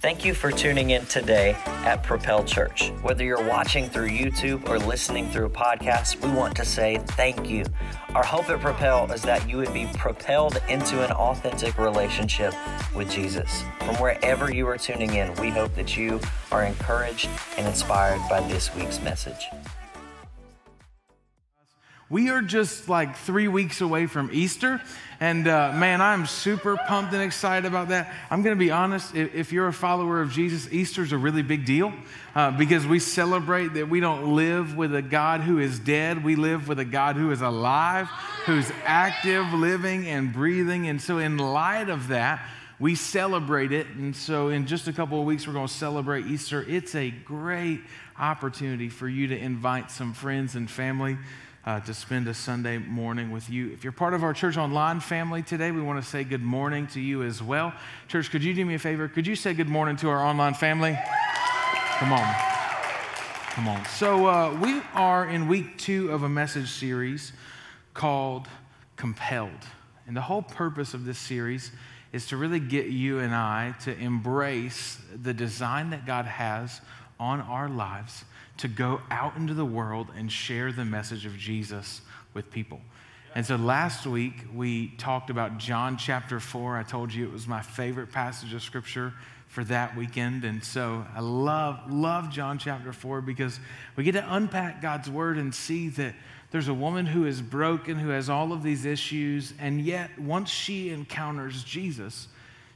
Thank you for tuning in today at Propel Church. Whether you're watching through YouTube or listening through a podcast, we want to say thank you. Our hope at Propel is that you would be propelled into an authentic relationship with Jesus. From wherever you are tuning in, we hope that you are encouraged and inspired by this week's message. We are just like three weeks away from Easter. And uh, man, I'm super pumped and excited about that. I'm going to be honest, if, if, you're a follower of Jesus, Easter's a really big deal uh, because we celebrate that we don't live with a God who is dead. We live with a God who is alive, who's active, living, and breathing. And so, in light of that, we celebrate it. And so, in just a couple of weeks, we're going to celebrate Easter. It's a great opportunity for you to invite some friends and family uh, to spend a Sunday morning with you. If you're part of our church online family today, we want to say good morning to you as well. Church, could you do me a favor? Could you say good morning to our online family? Come on. Come on. So, uh, we are in week two of a message series called Compelled. And the whole purpose of this series is to really get you and I to embrace the design that God has on our lives to go out into the world and share the message of Jesus with people. And so last week we talked about John chapter 4. I told you it was my favorite passage of scripture for that weekend. And so I love, love John chapter 4 because we get to unpack God's word and see that there's a woman who is broken, who has all of these issues, and yet once she encounters Jesus,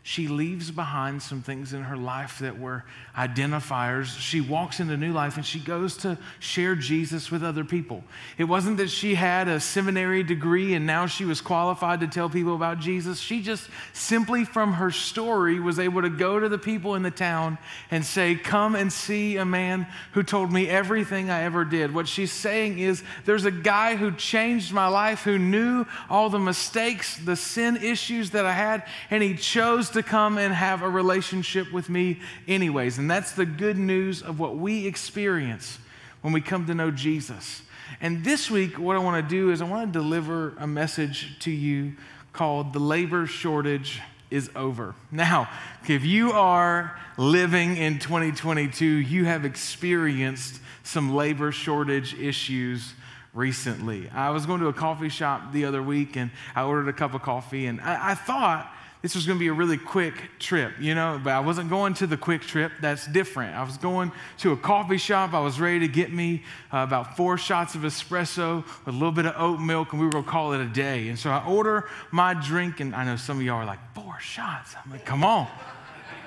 she leaves behind some things in her life that were identifiers. She walks into new life and she goes to share Jesus with other people. It wasn't that she had a seminary degree and now she was qualified to tell people about Jesus. She just simply from her story was able to go to the people in the town and say, Come and see a man who told me everything I ever did. What she's saying is, There's a guy who changed my life, who knew all the mistakes, the sin issues that I had, and he chose to come and have a relationship with me, anyways. And that's the good news of what we experience when we come to know Jesus. And this week, what I want to do is I want to deliver a message to you called The Labor Shortage is Over. Now, if you are living in 2022, you have experienced some labor shortage issues recently. I was going to a coffee shop the other week and I ordered a cup of coffee, and I, I thought, this was going to be a really quick trip, you know, but I wasn't going to the QuikTrip. That's different. I was going to a coffee shop. I was ready to get me uh, about four shots of espresso with a little bit of oat milk, and we were going to call it a day. And so I order my drink, and I know some of y'all are like, four shots? I'm like, come on.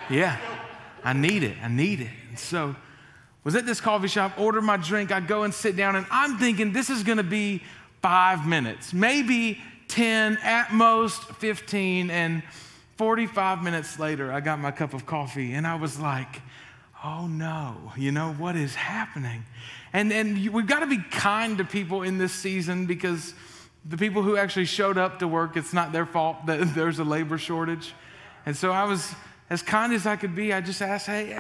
Yeah, I need it. I need it. And so was at this coffee shop, order my drink. I go and sit down, and I'm thinking this is going to be five minutes, maybe 10, at most 15. And 45 minutes later, I got my cup of coffee and I was like, oh no, you know, what is happening? And, and we've got to be kind to people in this season because the people who actually showed up to work, it's not their fault that there's a labor shortage. And so I was as kind as I could be. I just asked, hey,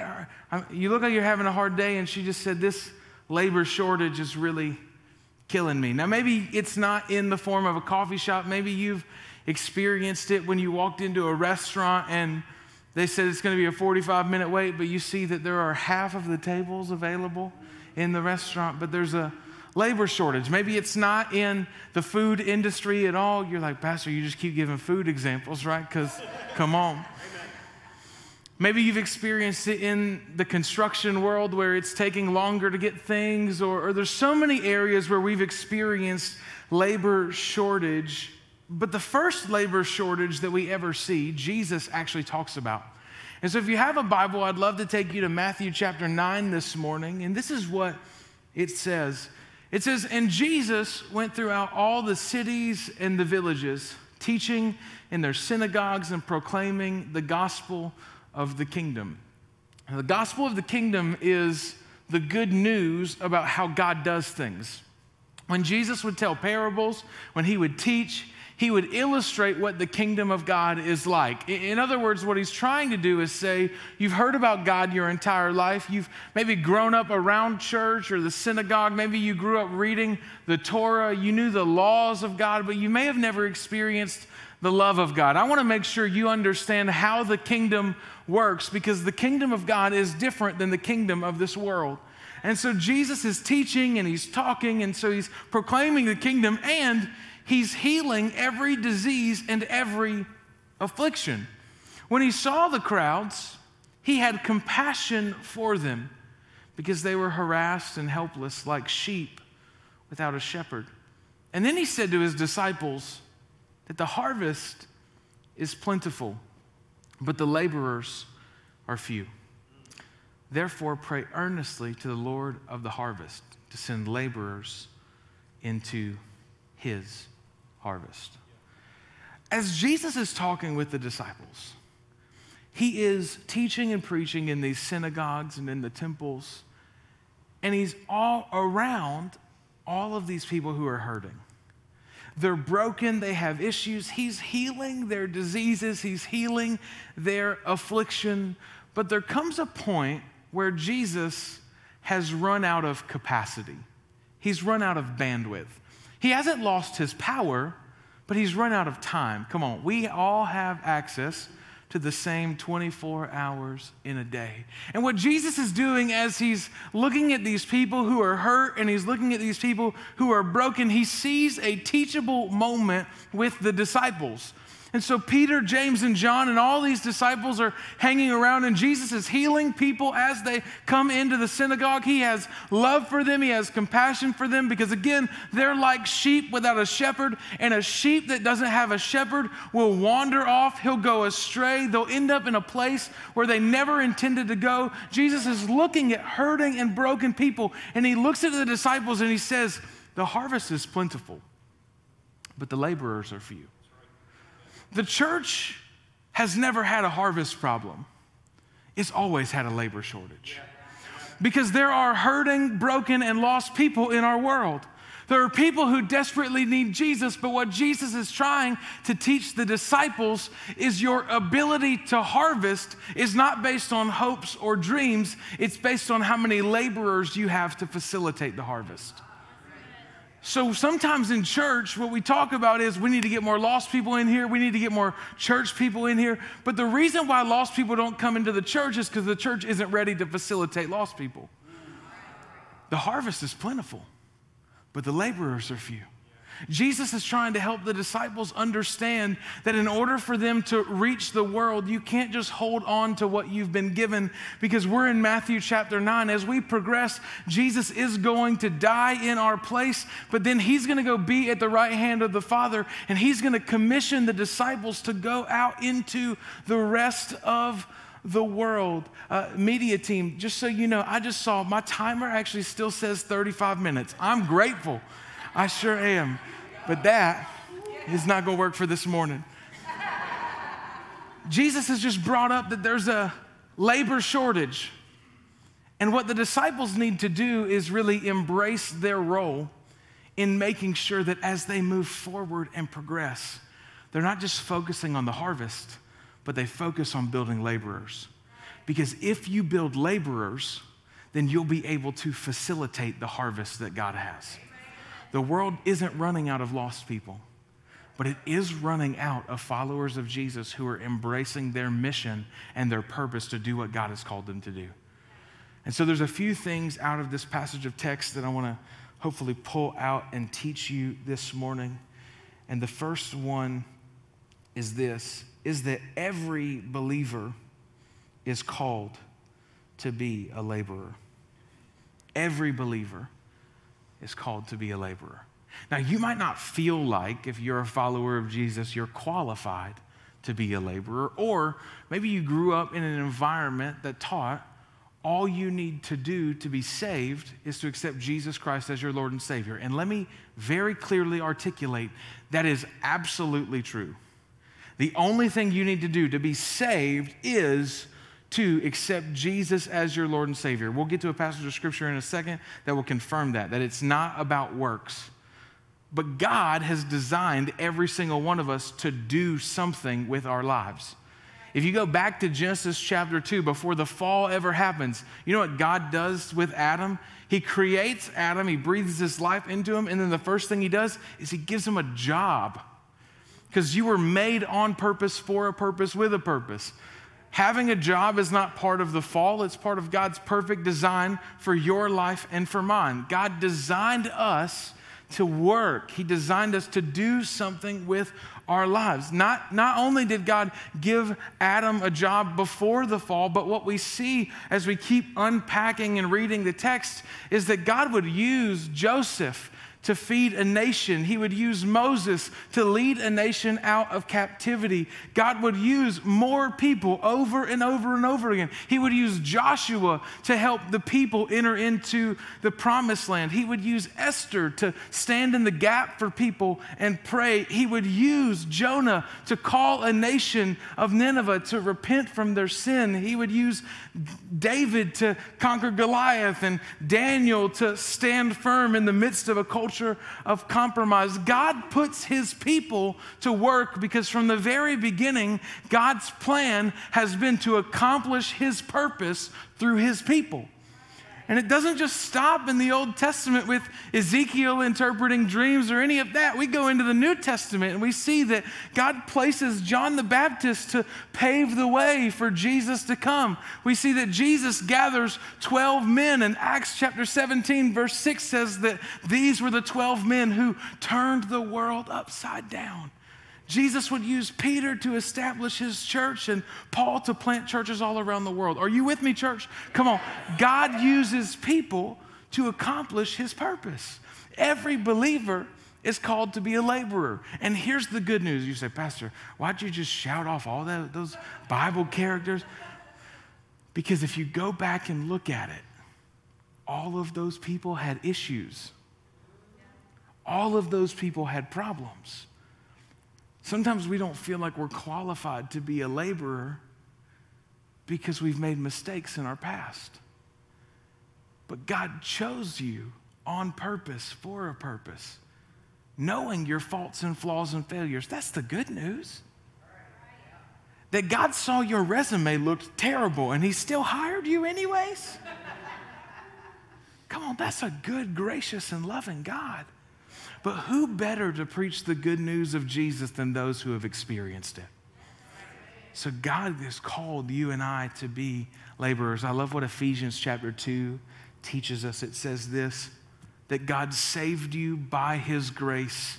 uh, you look like you're having a hard day. And she just said, this labor shortage is really killing me. Now, maybe it's not in the form of a coffee shop. Maybe you've experienced it when you walked into a restaurant and they said it's going to be a 45 minute wait, but you see that there are half of the tables available in the restaurant, but there's a labor shortage. Maybe it's not in the food industry at all. You're like, Pastor, you just keep giving food examples, right? Because come on. Maybe you've experienced it in the construction world where it's taking longer to get things, or, or there's so many areas where we've experienced labor shortage but the first labor shortage that we ever see, Jesus actually talks about. And so if you have a Bible, I'd love to take you to Matthew chapter 9 this morning. And this is what it says it says, And Jesus went throughout all the cities and the villages, teaching in their synagogues and proclaiming the gospel of the kingdom. the gospel of the kingdom is the good news about how God does things. When Jesus would tell parables, when he would teach, he would illustrate what the kingdom of God is like. In other words, what he's trying to do is say, You've heard about God your entire life. You've maybe grown up around church or the synagogue. Maybe you grew up reading the Torah. You knew the laws of God, but you may have never experienced the love of God. I want to make sure you understand how the kingdom works because the kingdom of God is different than the kingdom of this world. And so Jesus is teaching and he's talking, and so he's proclaiming the kingdom and he's healing every disease and every affliction. When he saw the crowds, he had compassion for them because they were harassed and helpless like sheep without a shepherd. And then he said to his disciples that the harvest is plentiful, but the laborers are few. Therefore, pray earnestly to the Lord of the harvest to send laborers into his harvest. As Jesus is talking with the disciples, he is teaching and preaching in these synagogues and in the temples, and he's all around all of these people who are hurting. They're broken, they have issues. He's healing their diseases, he's healing their affliction. But there comes a point where Jesus has run out of capacity. He's run out of bandwidth. He hasn't lost his power, but he's run out of time. Come on, we all have access to the same 24 hours in a day. And what Jesus is doing as he's looking at these people who are hurt and he's looking at these people who are broken, he sees a teachable moment with the disciples. And so Peter, James, and John, and all these disciples are hanging around, and Jesus is healing people as they come into the synagogue. He has love for them, He has compassion for them, because again, they're like sheep without a shepherd, and a sheep that doesn't have a shepherd will wander off, he'll go astray, they'll end up in a place where they never intended to go. Jesus is looking at hurting and broken people, and He looks at the disciples and He says, The harvest is plentiful, but the laborers are few. The church has never had a harvest problem, it's always had a labor shortage. Because there are hurting, broken, and lost people in our world. There are people who desperately need Jesus, but what Jesus is trying to teach the disciples is your ability to harvest is not based on hopes or dreams, it's based on how many laborers you have to facilitate the harvest. So sometimes in church, what we talk about is we need to get more lost people in here. We need to get more church people in here. But the reason why lost people don't come into the church is because the church isn't ready to facilitate lost people. The harvest is plentiful, but the laborers are few. Jesus is trying to help the disciples understand that in order for them to reach the world, you can't just hold on to what you've been given because we're in Matthew chapter 9. As we progress, Jesus is going to die in our place, but then he's going to go be at the right hand of the Father and he's going to commission the disciples to go out into the rest of the world. Uh, media team, just so you know, I just saw my timer actually still says 35 minutes. I'm grateful. I sure am. But that is not going to work for this morning. Jesus has just brought up that there's a labor shortage. And what the disciples need to do is really embrace their role in making sure that as they move forward and progress, they're not just focusing on the harvest, but they focus on building laborers. Because if you build laborers, then you'll be able to facilitate the harvest that God has. The world isn't running out of lost people, but it is running out of followers of Jesus who are embracing their mission and their purpose to do what God has called them to do. And so there's a few things out of this passage of text that I want to hopefully pull out and teach you this morning. And the first one is this is that every believer is called to be a laborer. Every believer is called to be a laborer. Now, you might not feel like, if you're a follower of Jesus, you're qualified to be a laborer, or maybe you grew up in an environment that taught all you need to do to be saved is to accept Jesus Christ as your Lord and Savior. And let me very clearly articulate that is absolutely true. The only thing you need to do to be saved is to accept Jesus as your Lord and Savior. We'll get to a passage of scripture in a second that will confirm that, that it's not about works. But God has designed every single one of us to do something with our lives. If you go back to Genesis chapter 2, before the fall ever happens, you know what God does with Adam? He creates Adam, he breathes his life into him, and then the first thing he does is he gives him a job. because you were made on purpose, for a purpose, with a purpose. Having a job is not part of the fall, it's part of God's perfect design for your life and for mine. God designed us to work, He designed us to do something with our lives. Not, not only did God give Adam a job before the fall, but what we see as we keep unpacking and reading the text is that God would use Joseph to feed a nation. He would use Moses to lead a nation out of captivity. God would use more people over and over and over again. He would use Joshua to help the people enter into the promised land. He would use Esther to stand in the gap for people and pray. He would use Jonah to call a nation of Nineveh to repent from their sin. He would use David to conquer Goliath and Daniel to stand firm in the midst of a culture culture of compromise. God puts his people to work because from the very beginning, God's plan has been to accomplish his purpose through his people. And it doesn't just stop in the Old Testament with Ezekiel interpreting dreams or any of that. We go into the New Testament and we see that God places John the Baptist to pave the way for Jesus to come. We see that Jesus gathers 12 men, and Acts chapter 17, verse 6 says that these were the 12 men who turned the world upside down. Jesus would use Peter to establish his church and Paul to plant churches all around the world. Are you with me, church? Come on. God uses people to accomplish his purpose. Every believer is called to be a laborer. And here's the good news. You say, Pastor, why'd you just shout off all that, those Bible characters? Because if you go back and look at it, all of those people had issues. All of those people had problems. Sometimes we don't feel like we're qualified to be a laborer because we've made mistakes in our past. But God chose you on purpose for a purpose, knowing your faults and flaws and failures. That's the good news. That God saw your resume looked terrible and He still hired you, anyways. Come on, that's a good, gracious, and loving God. But who better to preach the good news of Jesus than those who have experienced it? So God has called you and I to be laborers. I love what Ephesians chapter 2 teaches us. It says this that God saved you by his grace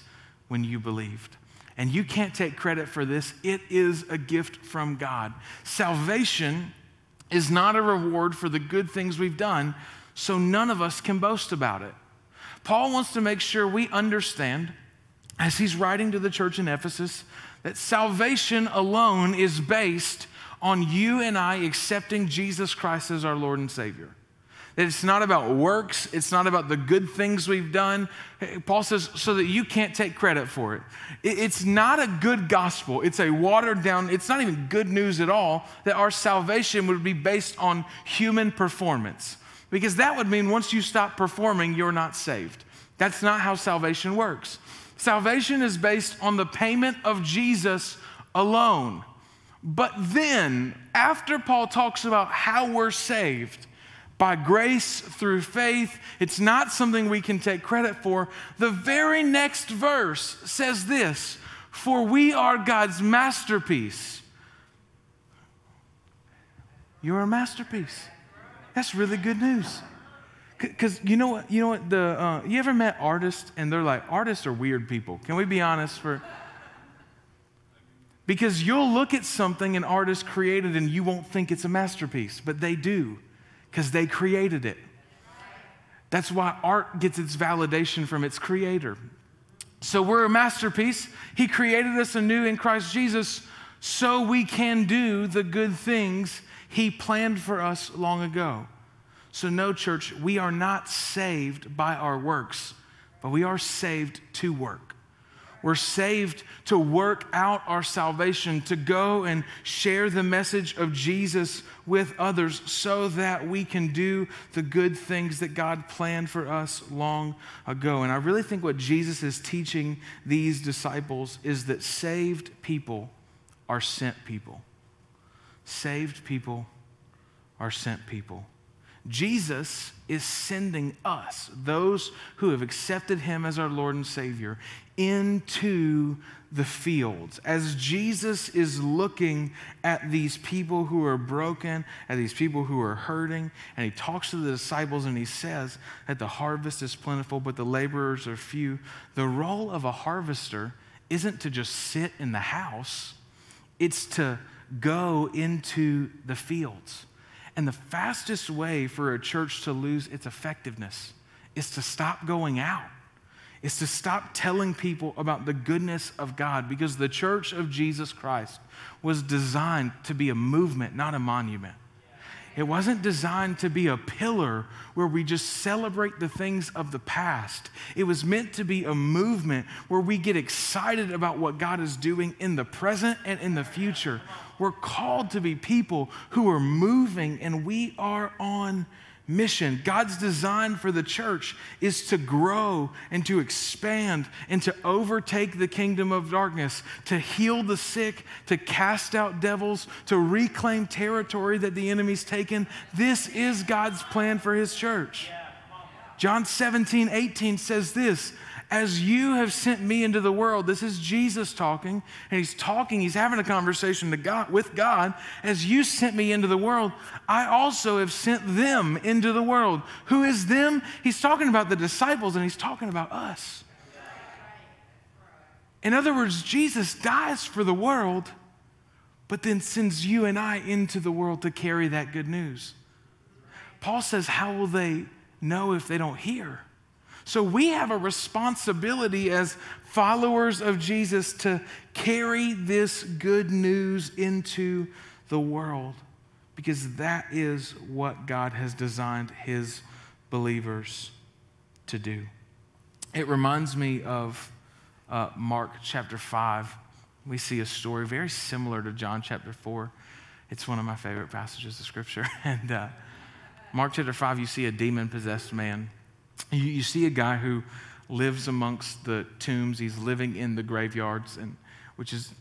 when you believed. And you can't take credit for this, it is a gift from God. Salvation is not a reward for the good things we've done, so none of us can boast about it. Paul wants to make sure we understand, as he's writing to the church in Ephesus, that salvation alone is based on you and I accepting Jesus Christ as our Lord and Savior. That it's not about works, it's not about the good things we've done. Paul says, so that you can't take credit for it. It's not a good gospel, it's a watered down, it's not even good news at all that our salvation would be based on human performance. Because that would mean once you stop performing, you're not saved. That's not how salvation works. Salvation is based on the payment of Jesus alone. But then, after Paul talks about how we're saved, by grace through faith, it's not something we can take credit for. The very next verse says this For we are God's masterpiece. You're a masterpiece. That's really good news. Because you know what? You know what? The uh, you ever met artists and they're like artists are weird people. Can we be honest for? Because you'll look at something an artist created and you won't think it's a masterpiece, but they do, because they created it. That's why art gets its validation from its creator. So we're a masterpiece. He created us anew in Christ Jesus so we can do the good things he planned for us long ago. So, no, church, we are not saved by our works, but we are saved to work. We're saved to work out our salvation, to go and share the message of Jesus with others so that we can do the good things that God planned for us long ago. And I really think what Jesus is teaching these disciples is that saved people are sent people saved people are sent people. Jesus is sending us, those who have accepted him as our Lord and Savior, into the fields. As Jesus is looking at these people who are broken, at these people who are hurting, and he talks to the disciples and he says that the harvest is plentiful, but the laborers are few. The role of a harvester isn't to just sit in the house, it's to go into the fields. And the fastest way for a church to lose its effectiveness is to stop going out, is to stop telling people about the goodness of God because the church of Jesus Christ was designed to be a movement, not a monument. It wasn't designed to be a pillar where we just celebrate the things of the past. It was meant to be a movement where we get excited about what God is doing in the present and in the future. We're called to be people who are moving, and we are on mission. God's design for the church is to grow and to expand and to overtake the kingdom of darkness, to heal the sick, to cast out devils, to reclaim territory that the enemy's taken. This is God's plan for his church. John 17, 18 says this as you have sent me into the world. This is Jesus talking, and he's talking, he's having a conversation God, with God. As you sent me into the world, I also have sent them into the world. Who is them? He's talking about the disciples, and he's talking about us. In other words, Jesus dies for the world, but then sends you and I into the world to carry that good news. Paul says, How will they know if they don't hear? So we have a responsibility as followers of Jesus to carry this good news into the world because that is what God has designed his believers to do. It reminds me of uh, Mark chapter 5. We see a story very similar to John chapter 4. It's one of my favorite passages of scripture. And uh, Mark chapter 5, you see a demon possessed man you, you see a guy who lives amongst the tombs, he's living in the graveyards, and which is,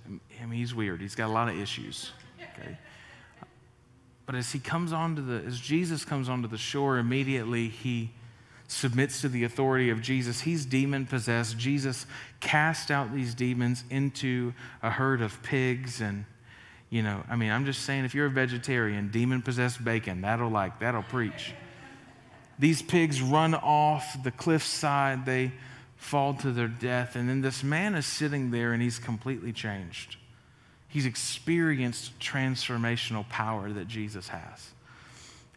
I mean, he's weird. He's got a lot of issues. Okay. But as he comes onto the, as Jesus comes onto the shore, immediately he submits to the authority of Jesus. He's demon possessed. Jesus cast out these demons into a herd of pigs and you know, I mean, I'm just saying if you're a vegetarian, demon possessed bacon, that'll like, that'll preach. These pigs run off the cliffside, they fall to their death. And then this man is sitting there and he's completely changed. He's experienced transformational power that Jesus has.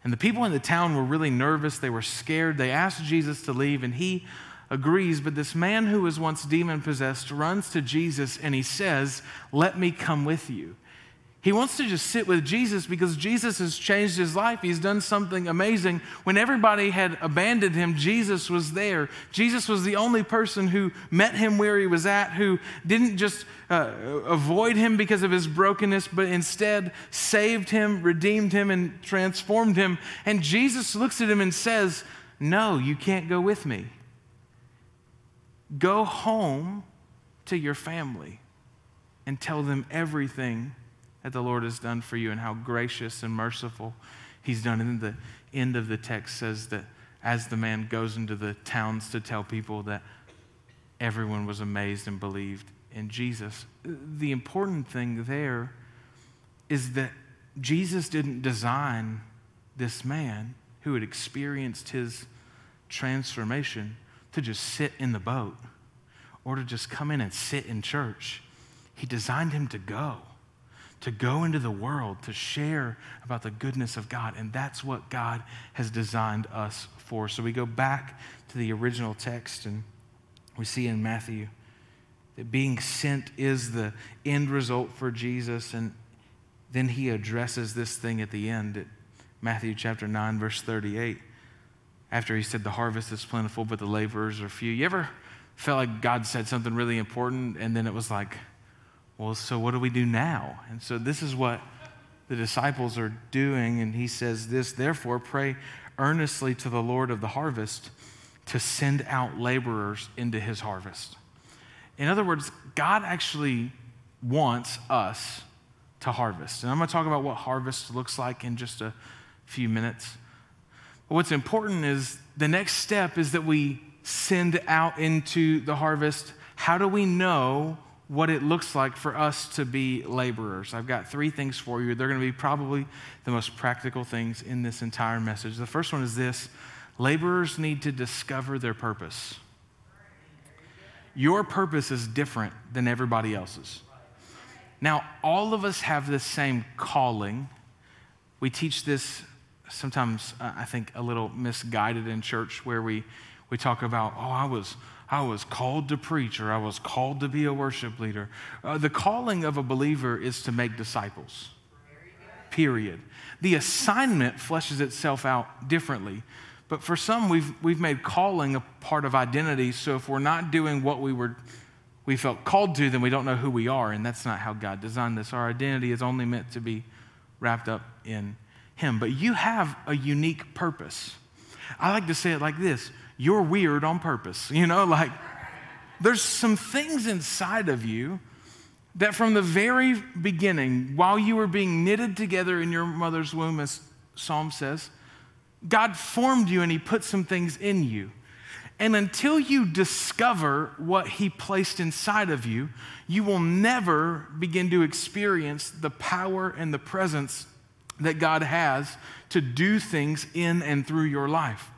And the people in the town were really nervous. They were scared. They asked Jesus to leave, and he agrees. But this man who was once demon possessed runs to Jesus and he says, Let me come with you. He wants to just sit with Jesus because Jesus has changed his life. He's done something amazing. When everybody had abandoned him, Jesus was there. Jesus was the only person who met him where he was at, who didn't just uh, avoid him because of his brokenness, but instead saved him, redeemed him, and transformed him. And Jesus looks at him and says, No, you can't go with me. Go home to your family and tell them everything that the Lord has done for you and how gracious and merciful He's done. And the end of the text says that as the man goes into the towns to tell people that everyone was amazed and believed in Jesus. The important thing there is that Jesus didn't design this man who had experienced his transformation to just sit in the boat or to just come in and sit in church. He designed him to go to go into the world, to share about the goodness of God. And that's what God has designed us for. So we go back to the original text and we see in Matthew that being sent is the end result for Jesus. And then he addresses this thing at the end at Matthew chapter 9, verse 38. After he said, The harvest is plentiful, but the laborers are few. You ever felt like God said something really important and then it was like, well, so what do we do now? And so this is what the disciples are doing. And he says this Therefore, pray earnestly to the Lord of the harvest to send out laborers into his harvest. In other words, God actually wants us to harvest. And I'm going to talk about what harvest looks like in just a few minutes. But what's important is the next step is that we send out into the harvest. How do we know what it looks like for us to be laborers. I've got three things for you. They're going to be probably the most practical things in this entire message. The first one is this laborers need to discover their purpose. Your purpose is different than everybody else's. Now, all of us have the same calling. We teach this sometimes, uh, I think, a little misguided in church where we, we talk about, oh, I was I was called to preach or I was called to be a worship leader. Uh, the calling of a believer is to make disciples, period. The assignment fleshes itself out differently. But for some, we've, we've made calling a part of identity. So if we're not doing what we were we felt called to, then we don't know who we are. And that's not how God designed this. Our identity is only meant to be wrapped up in Him. But you have a unique purpose. I like to say it like this you're weird on purpose. You know, like there's some things inside of you that from the very beginning, while you were being knitted together in your mother's womb, as Psalm says, God formed you and He put some things in you. And until you discover what He placed inside of you, you will never begin to experience the power and the presence that God has to do things in and through your life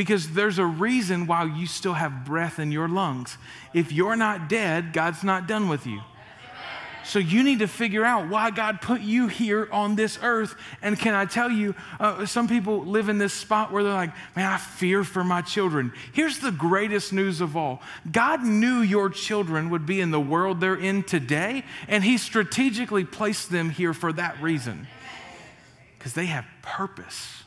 because there's a reason why you still have breath in your lungs. If you're not dead, God's not done with you. So you need to figure out why God put you here on this earth. And can I tell you, uh, some people live in this spot where they're like, man, I fear for my children. Here's the greatest news of all God knew your children would be in the world they're in today, and He strategically placed them here for that reason because they have purpose.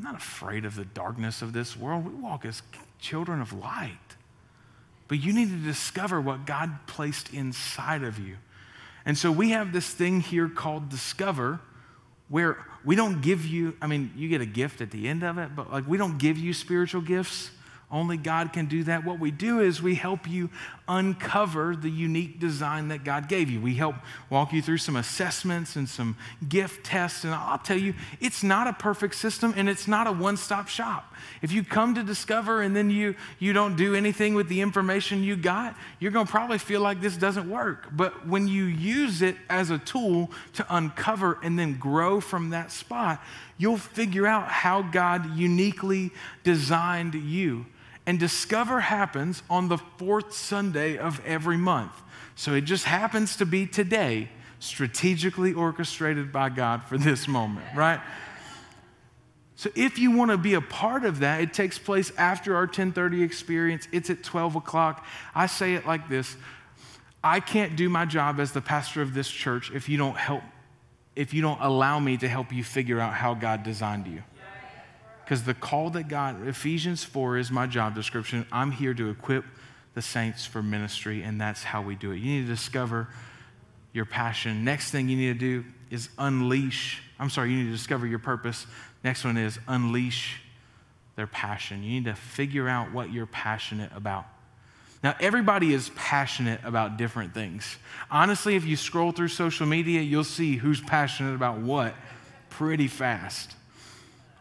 I'm not afraid of the darkness of this world. We walk as children of light. But you need to discover what God placed inside of you. And so we have this thing here called Discover, where we don't give you, I mean, you get a gift at the end of it, but like we don't give you spiritual gifts. Only God can do that. What we do is we help you uncover the unique design that God gave you. We help walk you through some assessments and some gift tests. And I'll tell you, it's not a perfect system and it's not a one stop shop. If you come to discover and then you, you don't do anything with the information you got, you're going to probably feel like this doesn't work. But when you use it as a tool to uncover and then grow from that spot, you'll figure out how God uniquely designed you. And Discover happens on the fourth Sunday of every month. So it just happens to be today, strategically orchestrated by God for this moment, right? So if you want to be a part of that, it takes place after our 1030 experience. It's at 12 o'clock. I say it like this. I can't do my job as the pastor of this church if you don't help, if you don't allow me to help you figure out how God designed you. Because the call that God, Ephesians 4 is my job description. I'm here to equip the saints for ministry, and that's how we do it. You need to discover your passion. Next thing you need to do is unleash. I'm sorry, you need to discover your purpose. Next one is unleash their passion. You need to figure out what you're passionate about. Now, everybody is passionate about different things. Honestly, if you scroll through social media, you'll see who's passionate about what pretty fast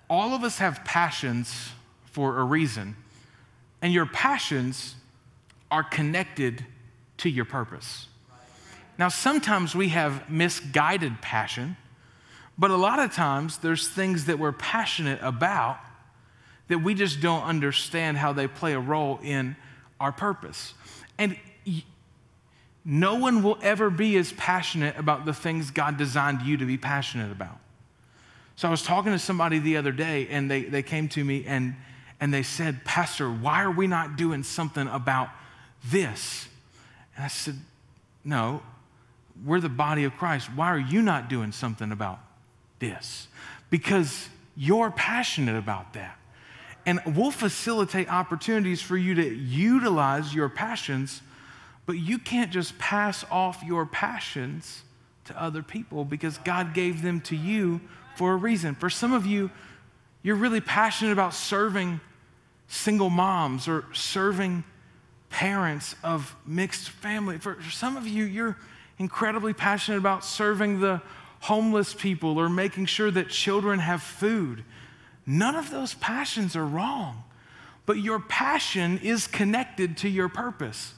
all of us have passions for a reason, and your passions are connected to your purpose. Now, sometimes we have misguided passion, but a lot of times there's things that we're passionate about that we just don't understand how they play a role in our purpose. And no one will ever be as passionate about the things God designed you to be passionate about. So I was talking to somebody the other day, and they, they came to me and, and they said, Pastor, why are we not doing something about this? And I said, No, we're the body of Christ. Why are you not doing something about this? Because you're passionate about that. And we'll facilitate opportunities for you to utilize your passions, but you can't just pass off your passions to other people because God gave them to you for a reason. For some of you, you're really passionate about serving single moms or serving parents of mixed family. For some of you, you're incredibly passionate about serving the homeless people or making sure that children have food. None of those passions are wrong, but your passion is connected to your purpose.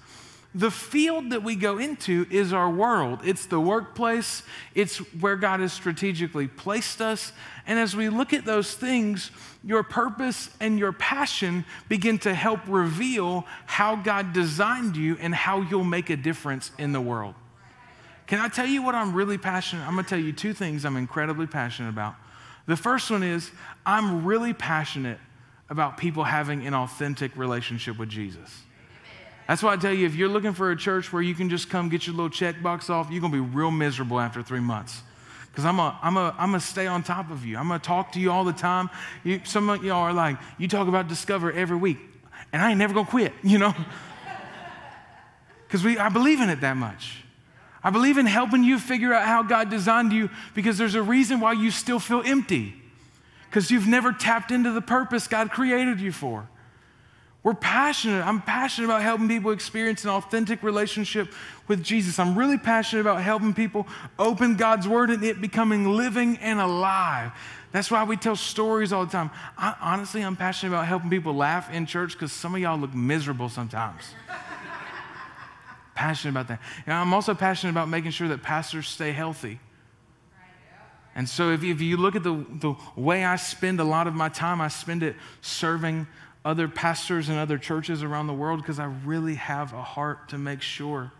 The field that we go into is our world. It's the workplace, it's where God has strategically placed us. And as we look at those things, your purpose and your passion begin to help reveal how God designed you and how you'll make a difference in the world. Can I tell you what I'm really passionate? I'm going to tell you two things I'm incredibly passionate about. The first one is I'm really passionate about people having an authentic relationship with Jesus. That's why I tell you, if you're looking for a church where you can just come get your little checkbox off, you're going to be real miserable after three months. Because I'm going I'm a, I'm to stay on top of you. I'm going to talk to you all the time. You, some of y'all are like, you talk about Discover every week, and I ain't never going to quit, you know? Because I believe in it that much. I believe in helping you figure out how God designed you because there's a reason why you still feel empty. Because you've never tapped into the purpose God created you for. We're passionate. I'm passionate about helping people experience an authentic relationship with Jesus. I'm really passionate about helping people open God's word and it becoming living and alive. That's why we tell stories all the time. I, honestly, I'm passionate about helping people laugh in church because some of y'all look miserable sometimes. passionate about that. And I'm also passionate about making sure that pastors stay healthy. And so, if, if you look at the, the way I spend a lot of my time, I spend it serving other pastors and other churches around the world because I really have a heart to make sure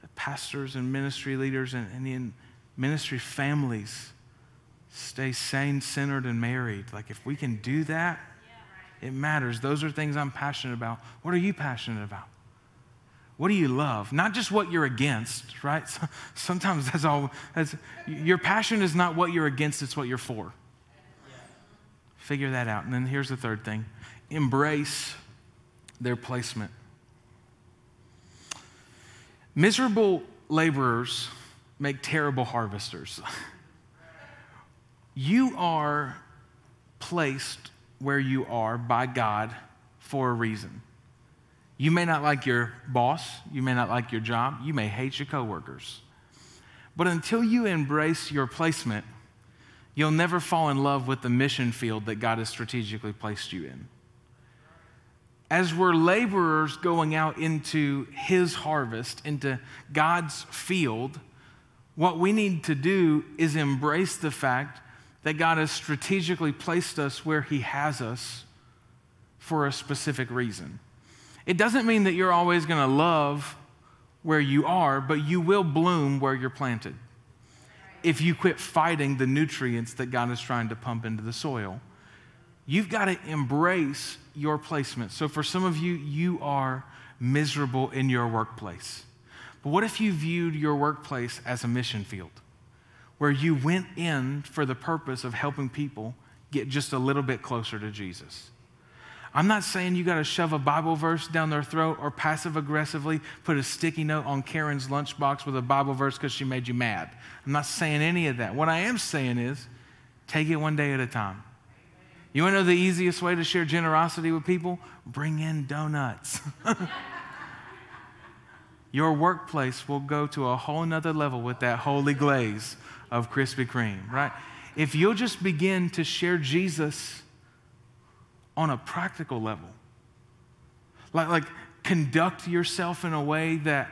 that pastors and ministry leaders and, and in ministry families stay sane, centered, and married. Like, if we can do that, it matters. Those are things I'm passionate about. What are you passionate about? What do you love? Not just what you're against, right? Sometimes that's all. That's, your passion is not what you're against, it's what you're for. Figure that out. And then here's the third thing embrace their placement. Miserable laborers make terrible harvesters. you are placed where you are by God for a reason. You may not like your boss, you may not like your job, you may hate your coworkers. But until you embrace your placement, you'll never fall in love with the mission field that God has strategically placed you in as we're laborers going out into His harvest, into God's field, what we need to do is embrace the fact that God has strategically placed us where He has us for a specific reason. It doesn't mean that you're always going to love where you are, but you will bloom where you're planted if you quit fighting the nutrients that God is trying to pump into the soil. You've got to embrace your placement. So, for some of you, you are miserable in your workplace. But what if you viewed your workplace as a mission field where you went in for the purpose of helping people get just a little bit closer to Jesus? I'm not saying you got to shove a Bible verse down their throat or passive aggressively put a sticky note on Karen's lunchbox with a Bible verse because she made you mad. I'm not saying any of that. What I am saying is take it one day at a time. You want to know the easiest way to share generosity with people? Bring in donuts. Your workplace will go to a whole nother level with that holy glaze of Krispy Kreme, right? If you'll just begin to share Jesus on a practical level, like, like conduct yourself in a way that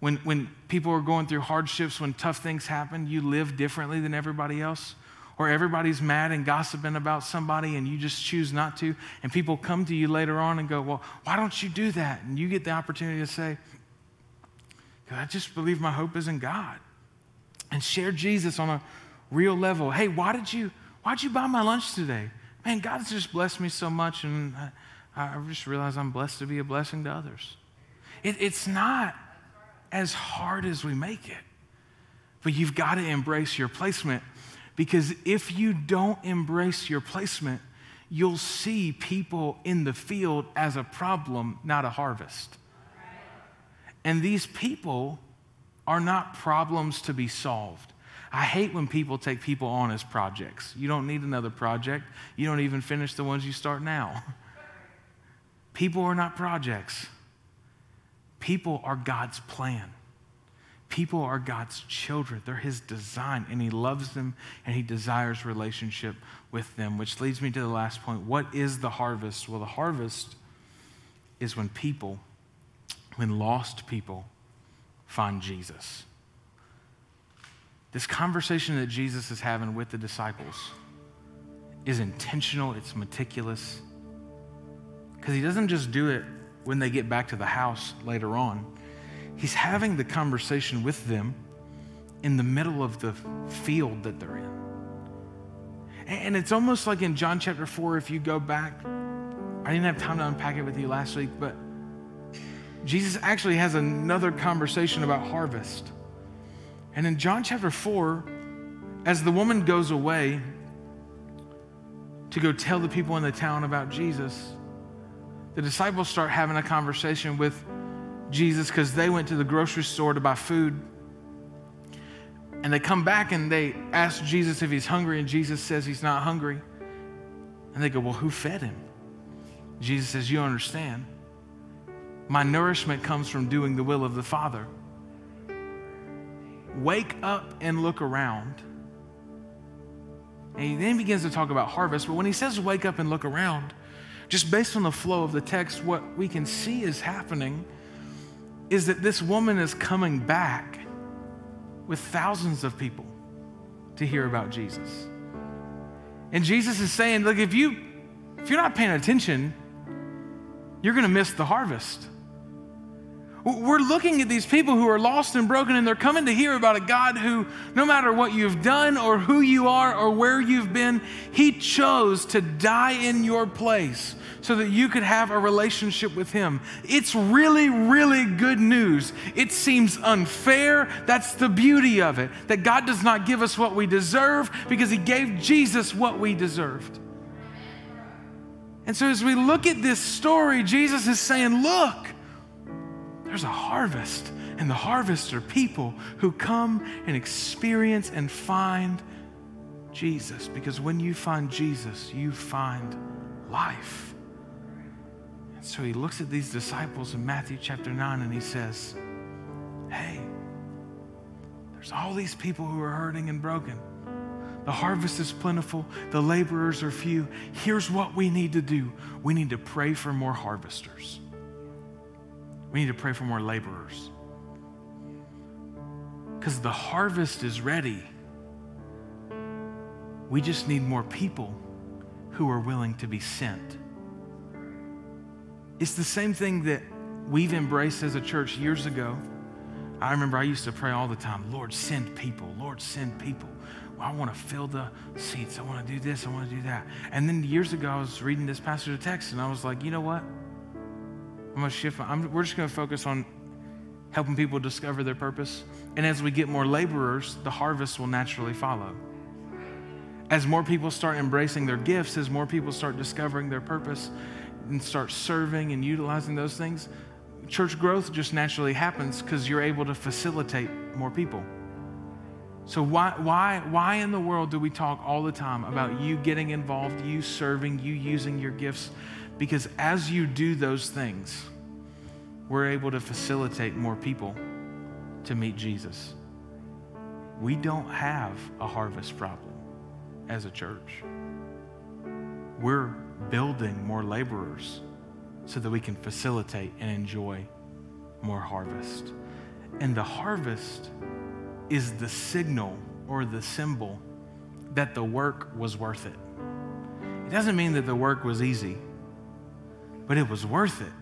when, when people are going through hardships, when tough things happen, you live differently than everybody else or everybody's mad and gossiping about somebody and you just choose not to, and people come to you later on and go, Well, why don't you do that? And you get the opportunity to say, I just believe my hope is in God. And share Jesus on a real level. Hey, why did you why'd you buy my lunch today? Man, God's just blessed me so much, and I, I just realized I'm blessed to be a blessing to others. It, it's not as hard as we make it, but you've got to embrace your placement because if you don't embrace your placement, you'll see people in the field as a problem, not a harvest. And these people are not problems to be solved. I hate when people take people on as projects. You don't need another project. You don't even finish the ones you start now. People are not projects. People are God's plan. People are God's children. They're His design, and He loves them and He desires relationship with them, which leads me to the last point. What is the harvest? Well, the harvest is when people, when lost people, find Jesus. This conversation that Jesus is having with the disciples is intentional, it's meticulous, because He doesn't just do it when they get back to the house later on. He's having the conversation with them in the middle of the field that they're in. And it's almost like in John chapter 4, if you go back, I didn't have time to unpack it with you last week, but Jesus actually has another conversation about harvest. And in John chapter 4, as the woman goes away to go tell the people in the town about Jesus, the disciples start having a conversation with Jesus because they went to the grocery store to buy food. And they come back and they ask Jesus if he's hungry, and Jesus says he's not hungry. And they go, Well, who fed him? Jesus says, You understand. My nourishment comes from doing the will of the Father. Wake up and look around. And he then begins to talk about harvest. But when he says wake up and look around, just based on the flow of the text, what we can see is happening is that this woman is coming back with thousands of people to hear about Jesus. And Jesus is saying, look, if you if you're not paying attention, you're going to miss the harvest. We're looking at these people who are lost and broken, and they're coming to hear about a God who, no matter what you've done or who you are or where you've been, He chose to die in your place so that you could have a relationship with Him. It's really, really good news. It seems unfair. That's the beauty of it, that God does not give us what we deserve because He gave Jesus what we deserved. And so, as we look at this story, Jesus is saying, Look, there's a harvest, and the harvest are people who come and experience and find Jesus. Because when you find Jesus, you find life. So he looks at these disciples in Matthew chapter 9 and he says, Hey, there's all these people who are hurting and broken. The harvest is plentiful, the laborers are few. Here's what we need to do we need to pray for more harvesters. We need to pray for more laborers. Because the harvest is ready. We just need more people who are willing to be sent. It's the same thing that we've embraced as a church years ago. I remember I used to pray all the time Lord, send people. Lord, send people. I want to fill the seats. I want to do this. I want to do that. And then years ago, I was reading this passage of text and I was like, you know what? I'm going to shift. I'm, we're just going to focus on helping people discover their purpose. And as we get more laborers, the harvest will naturally follow. As more people start embracing their gifts, as more people start discovering their purpose and start serving and utilizing those things, church growth just naturally happens because you're able to facilitate more people. So why, why, why in the world do we talk all the time about you getting involved, you serving, you using your gifts? Because as you do those things, we're able to facilitate more people to meet Jesus. We don't have a harvest problem as a church. We're building more laborers so that we can facilitate and enjoy more harvest. And the harvest is the signal or the symbol that the work was worth it. It doesn't mean that the work was easy but it was worth it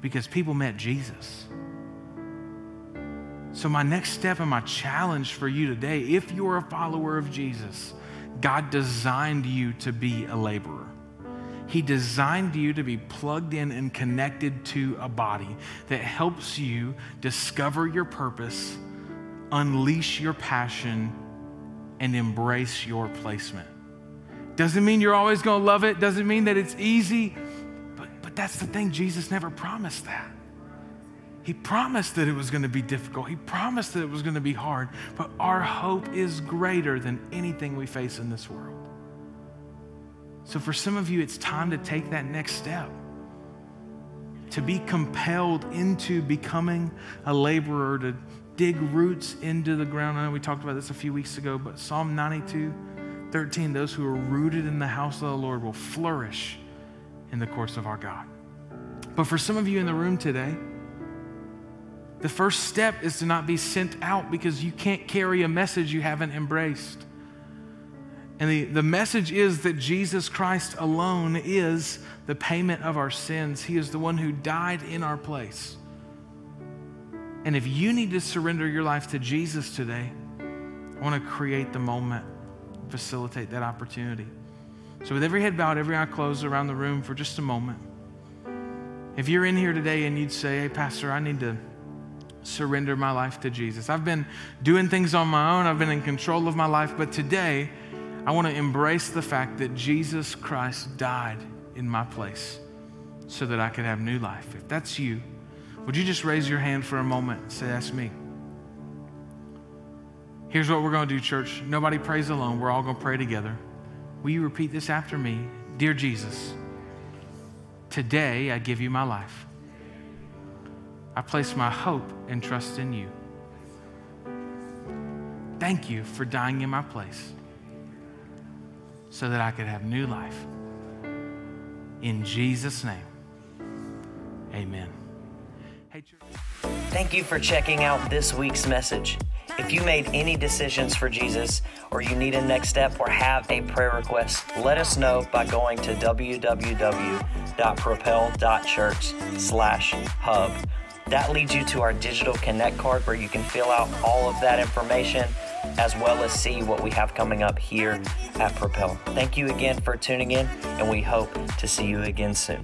because people met Jesus. So, my next step and my challenge for you today, if you're a follower of Jesus, God designed you to be a laborer. He designed you to be plugged in and connected to a body that helps you discover your purpose, unleash your passion, and embrace your placement. Doesn't mean you're always going to love it, doesn't mean that it's easy, but but that's the thing, Jesus never promised that. He promised that it was going to be difficult. He promised that it was going to be hard. But our hope is greater than anything we face in this world. So for some of you, it's time to take that next step. To be compelled into becoming a laborer, to dig roots into the ground. I know we talked about this a few weeks ago, but Psalm 92 13, those who are rooted in the house of the Lord will flourish in the course of our God. But for some of you in the room today, the first step is to not be sent out because you can't carry a message you haven't embraced. And the, the message is that Jesus Christ alone is the payment of our sins. He is the one who died in our place. And if you need to surrender your life to Jesus today, I want to create the moment, facilitate that opportunity. So, with every head bowed, every eye closed around the room for just a moment, if you're in here today and you'd say, Hey, Pastor, I need to surrender my life to Jesus. I've been doing things on my own, I've been in control of my life, but today I want to embrace the fact that Jesus Christ died in my place so that I could have new life. If that's you, would you just raise your hand for a moment and say, That's me? Here's what we're going to do, church. Nobody prays alone. We're all going to pray together. Will you repeat this after me? Dear Jesus, today I give you my life. I place my hope and trust in you. Thank you for dying in my place so that I could have new life. In Jesus' name, amen. Thank you for checking out this week's message. If you made any decisions for Jesus, or you need a next step, or have a prayer request, let us know by going to www.propel.church/hub. That leads you to our digital connect card where you can fill out all of that information as well as see what we have coming up here at Propel. Thank you again for tuning in, and we hope to see you again soon.